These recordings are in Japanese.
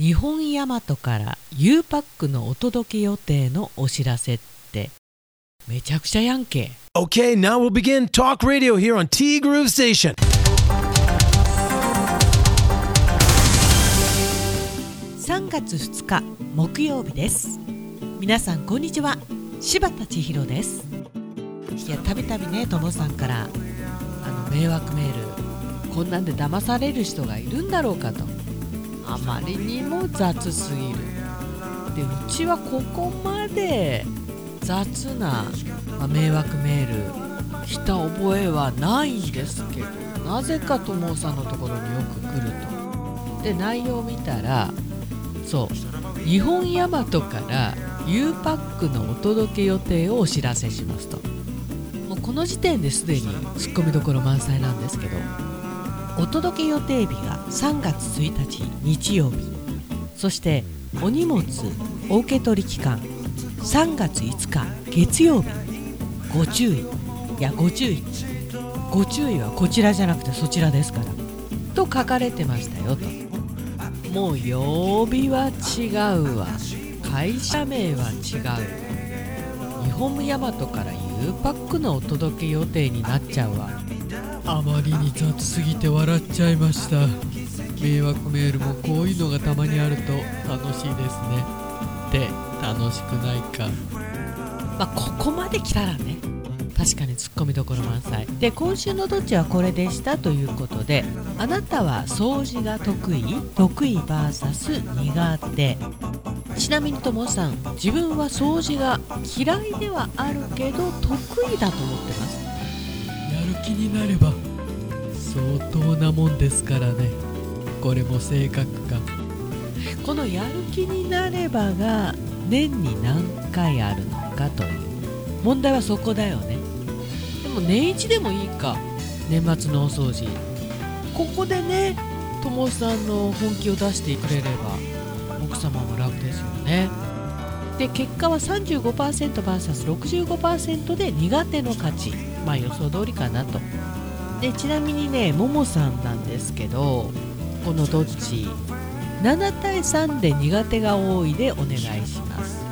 日本ヤマトから U パックのお届け予定のお知らせってめちゃくちゃやんけ。Okay, now we'll begin talk radio here on T Groove Station. 3月2日木曜日です。皆さんこんにちは。柴田千尋です。いやたびたびねともさんからあの迷惑メール。こんなんで騙される人がいるんだろうかとあまりにも雑すぎる。でうちはここまで雑な、まあ迷惑メール来た覚えはないんですけどなぜかともさんのところによく来ると。で内容を見たらそう日本ヤマトから U パックのお届け予定をお知らせしますと。もうこの時点ですでにツッコミどころ満載なんですけど。お届け予定日が3月1日日曜日。そしてお荷物お受け取り期間3月5日月曜日。ご注意いやご注意ご注意はこちらじゃなくてそちらですから。と書かれてましたよと。もう曜日は違うわ。会社名は違う日本ヤマトから U パックのお届け予定になっちゃうわ。あまりに雑すぎて笑っちゃいました。迷惑メールもこういうのがたまにあると楽しいですね。って楽しくないか。まあここまで来たらね。確かにツッコミどころ満載。で今週のどっちはこれでしたということであなたは掃除が得意？得意 VS 苦手。ちなみにともさん自分は掃除が嫌いではあるけど得意だと思ってます？気になれば相当なもんですからね。これも性格か。このやる気になればが年に何回あるのかという問題はそこだよね。でも年一でもいいか。年末のお掃除。ここでねともさんの本気を出してくれれば奥様も楽ですよね。で結果は 35%vs65% で苦手の勝ち。まあ予想通りかなと。でちなみにねももさんなんですけどこのどっち？7対3で苦手が多いでお願いします。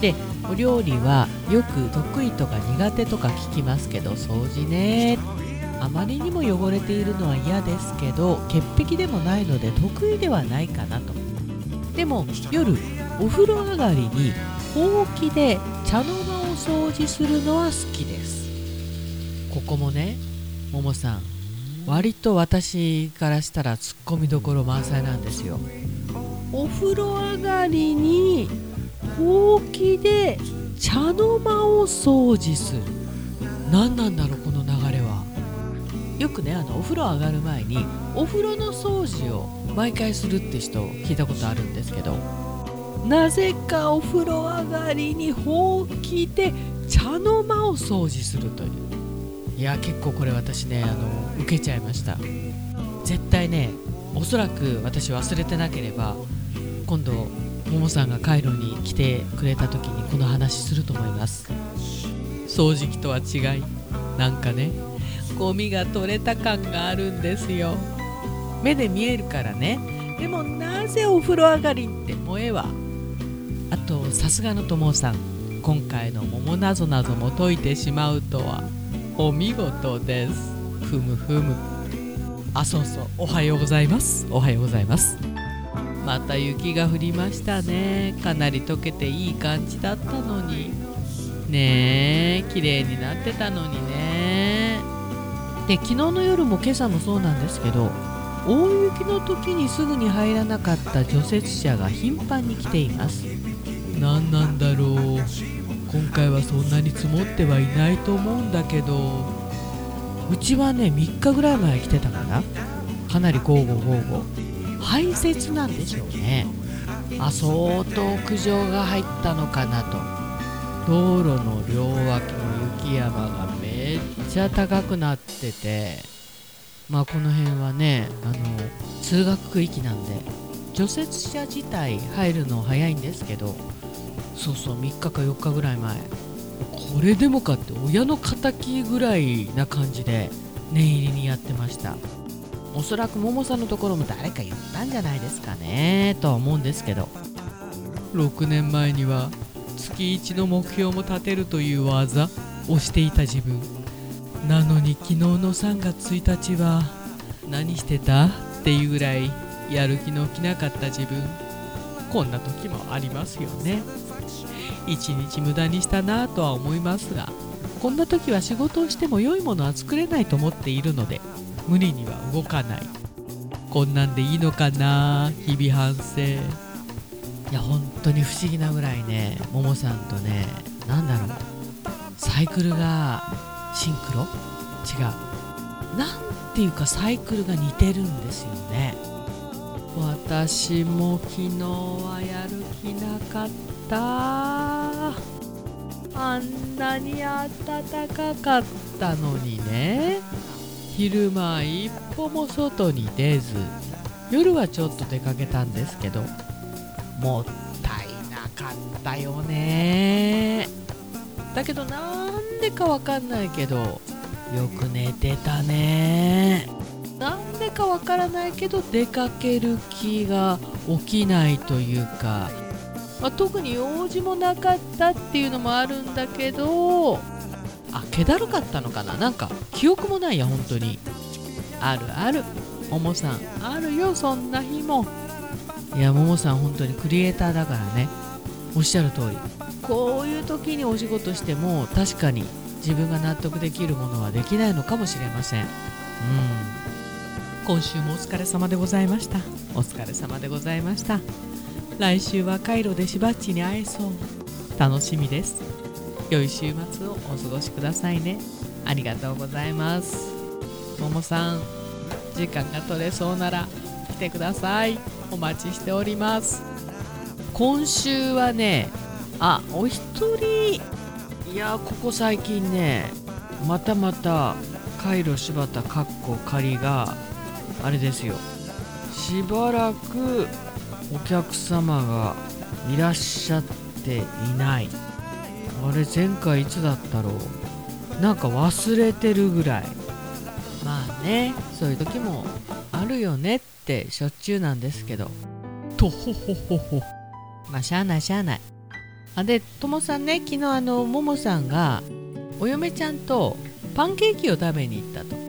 でお料理はよく得意とか苦手とか聞きますけど掃除ね。あまりにも汚れているのは嫌ですけど潔癖でもないので得意ではないかなと。でも夜お風呂上がりにほうきで茶の間を掃除するのは好きです。ここもねももさん割と私からしたらツッコミどころ満載なんですよ。お風呂上がりにほうきで茶の間を掃除する。何なんだろうこの流れは。よくねあのお風呂上がる前にお風呂の掃除を毎回するって人聞いたことあるんですけどなぜかお風呂上がりにほうきで茶の間を掃除するという。いや結構これ私ねあの受けちゃいました。絶対ねおそらく私忘れてなければ今度ももさんがカイロに来てくれた時にこの話すると思います。掃除機とは違いなんかねゴミが取れた感があるんですよ。目で見えるからね。でもなぜお風呂上がりって萌えは。あとさすがのともさん今回の桃なぞなぞも解いてしまうとは。お見事です。ふむふむ。あそうそう。おはようございます。おはようございます。また雪が降りましたね。かなり溶けていい感じだったのに。ねえ。綺麗になってたのにね。で昨日の夜も今朝もそうなんですけど大雪の時にすぐに入らなかった除雪車が頻繁に来ています。何なんだろうはそんなに積もってはいないと思うんだけどうちはね3日ぐらい前来てたかな。かなりゴーゴーゴーゴー排雪なんでしょうね。あ相当苦情が入ったのかなと。道路の両脇の雪山がめっちゃ高くなってて。まあこの辺はねあの通学区域なんで除雪車自体入るの早いんですけどそうそう3日か4日ぐらい前。これでもかって親の敵ぐらいな感じで念入りにやってました。おそらくももさんのところも誰か言ったんじゃないですかねとは思うんですけど。6年前には月1の目標も立てるという技をしていた自分。なのに昨日の3月1日は何してた？っていうぐらいやる気の起きなかった自分。こんな時もありますよね。一日無駄にしたなとは思いますがこんな時は仕事をしても良いものは作れないと思っているので無理には動かない。こんなんでいいのかな日々反省。いや本当に不思議なぐらいねももさんとね何だろう。サイクルがシンクロ？違う。なんていうかサイクルが似てるんですよね。私も昨日はやる気なかった。あんなに暖かかったのにね。昼間一歩も外に出ず。夜はちょっと出かけたんですけど。もったいなかったよね。だけどなんでかわかんないけどよく寝てたね。なんでかわからないけど出かける気が起きないというか、まあ、特に用事もなかったっていうのもあるんだけどあ気だるかったのかな？なんか記憶もないや本当に。あるある。ももさん。あるよそんな日も。いやももさん本当にクリエイターだからね。おっしゃる通り。こういう時にお仕事しても確かに自分が納得できるものはできないのかもしれません。うん。今週もお疲れ様でございました。お疲れ様でございました。来週はカイロでしばっちに会えそう。楽しみです。良い週末をお過ごしくださいね。ありがとうございます。ももさん時間が取れそうなら来てください。お待ちしております。今週はねあお一人。いやここ最近ねまたまたカイロ柴田かっこ仮があれですよ。しばらくお客様がいらっしゃっていない。あれ前回いつだったろう。なんか忘れてるぐらい。まあねそういう時もあるよねってしょっちゅうなんですけど。とほほほほ。まあしゃあないしゃあない。あでともさんね昨日あのももさんがお嫁ちゃんとパンケーキを食べに行ったと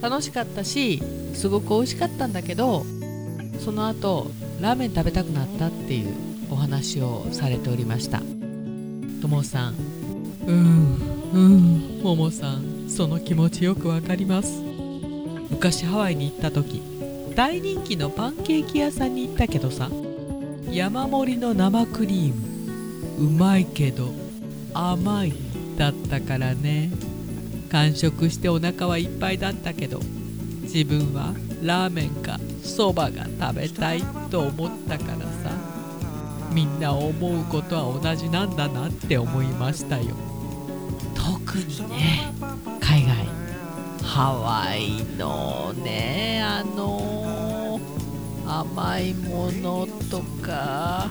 楽しかったしすごく美味しかったんだけどその後ラーメン食べたくなったっていうお話をされておりました。ともさん。うんうん。ももさんその気持ちよくわかります。昔ハワイに行った時大人気のパンケーキ屋さんに行ったけどさ山盛りの生クリームうまいけど甘いだったからね完食してお腹はいっぱいだったけど自分はラーメンかそばが食べたいと思ったからさみんな思うことは同じなんだなって思いましたよ。特にね海外。ハワイのねあの甘いものとか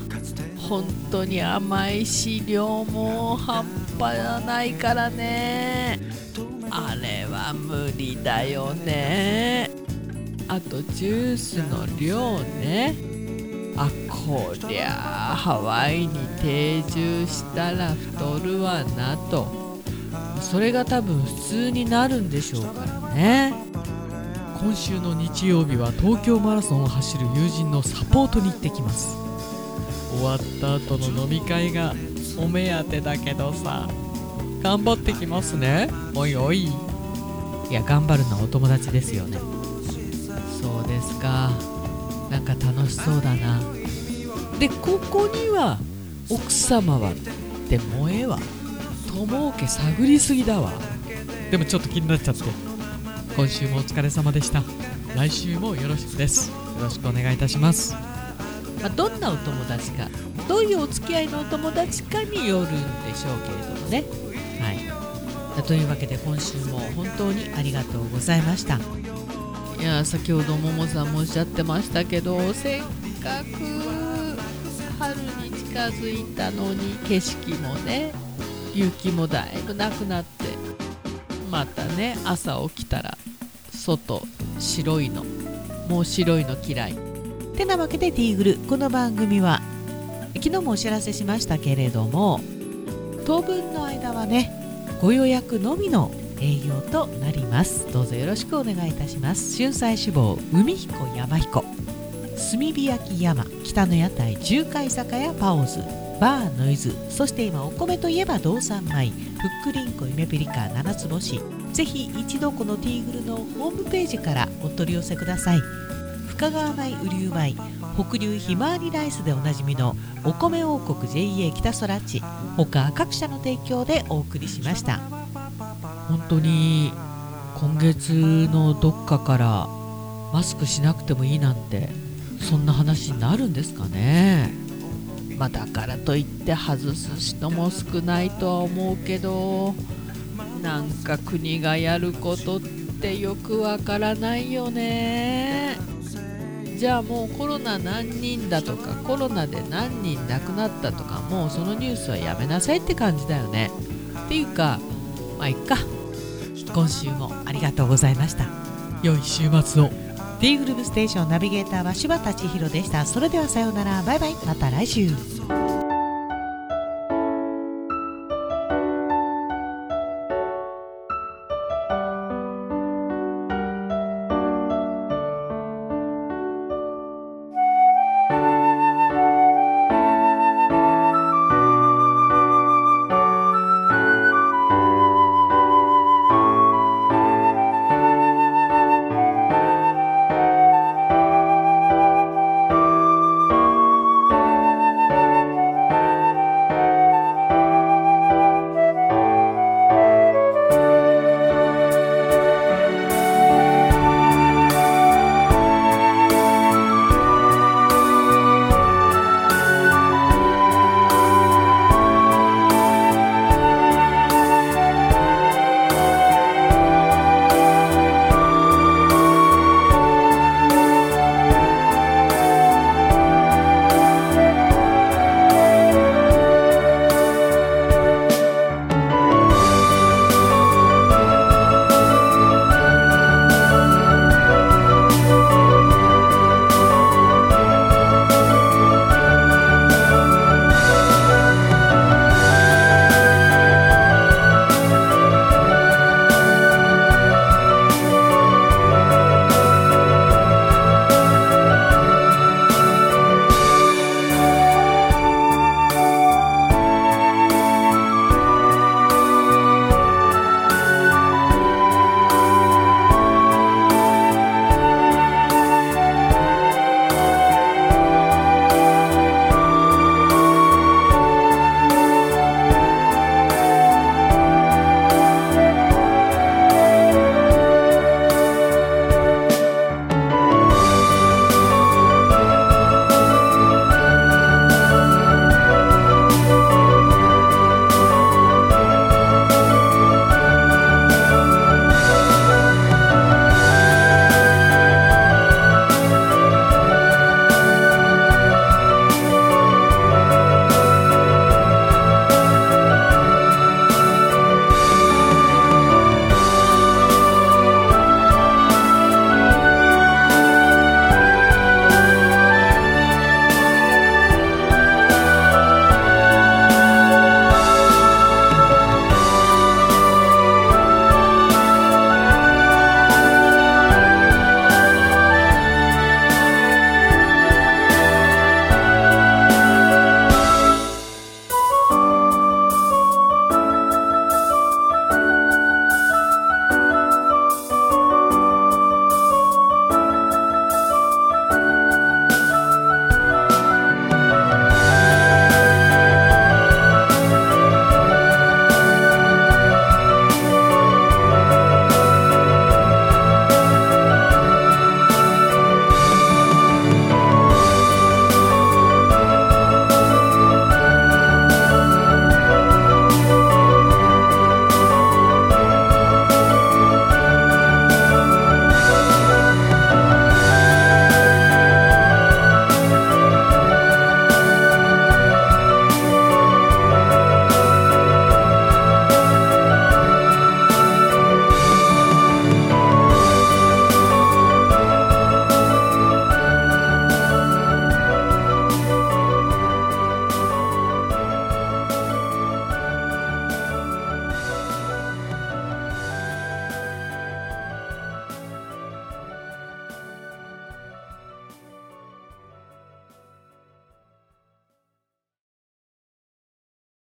本当に甘いし量も半端ないからね。あれは無理だよね。あとジュースの量ね。あこりゃあハワイに定住したら太るわなと。それが多分普通になるんでしょうからね。今週の日曜日は東京マラソンを走る友人のサポートに行ってきます。終わった後の飲み会がお目当てだけどさ。頑張ってきますね。おいおい。いや頑張るのはお友達ですよね。そうですか。なんか楽しそうだな。でここには奥様は。でもええわ。友家探りすぎだわ。でもちょっと気になっちゃって。今週もお疲れ様でした。来週もよろしくです。よろしくお願いいたします、まあ、どんなお友達かどういうお付き合いのお友達かによるんでしょうけれどもねはい。というわけで今週も本当にありがとうございました。いや先ほどももさんもおっしゃってましたけどせっかく春に近づいたのに景色もね雪もだいぶなくなってまたね朝起きたら外白いのもう白いの嫌い。てなわけでティーグルこの番組は昨日もお知らせしましたけれども当分の間はねご予約のみの営業となります。どうぞよろしくお願いいたします。春菜志望海彦山彦。炭火焼山北の屋台十回酒屋パオズバーノイズそして今お米といえば道産米ふっくりんこ夢ピリカ七つ星。ぜひ一度このティーグルのホームページからお取り寄せください。深川米雨竜米北流ひまわりライスでおなじみのお米王国 JA 北空地他各社の提供でお送りしました。本当に今月のどっかからマスクしなくてもいいなんてそんな話になるんですかね。まあだからといって外す人も少ないとは思うけどなんか国がやることってよくわからないよね。じゃあもうコロナ何人だとかコロナで何人亡くなったとかもうそのニュースはやめなさいって感じだよね。っていうかまあいっか。今週もありがとうございました。良い週末を。D グループステーションナビゲーターは柴田千尋でした。それではさようなら。バイバイ。また来週。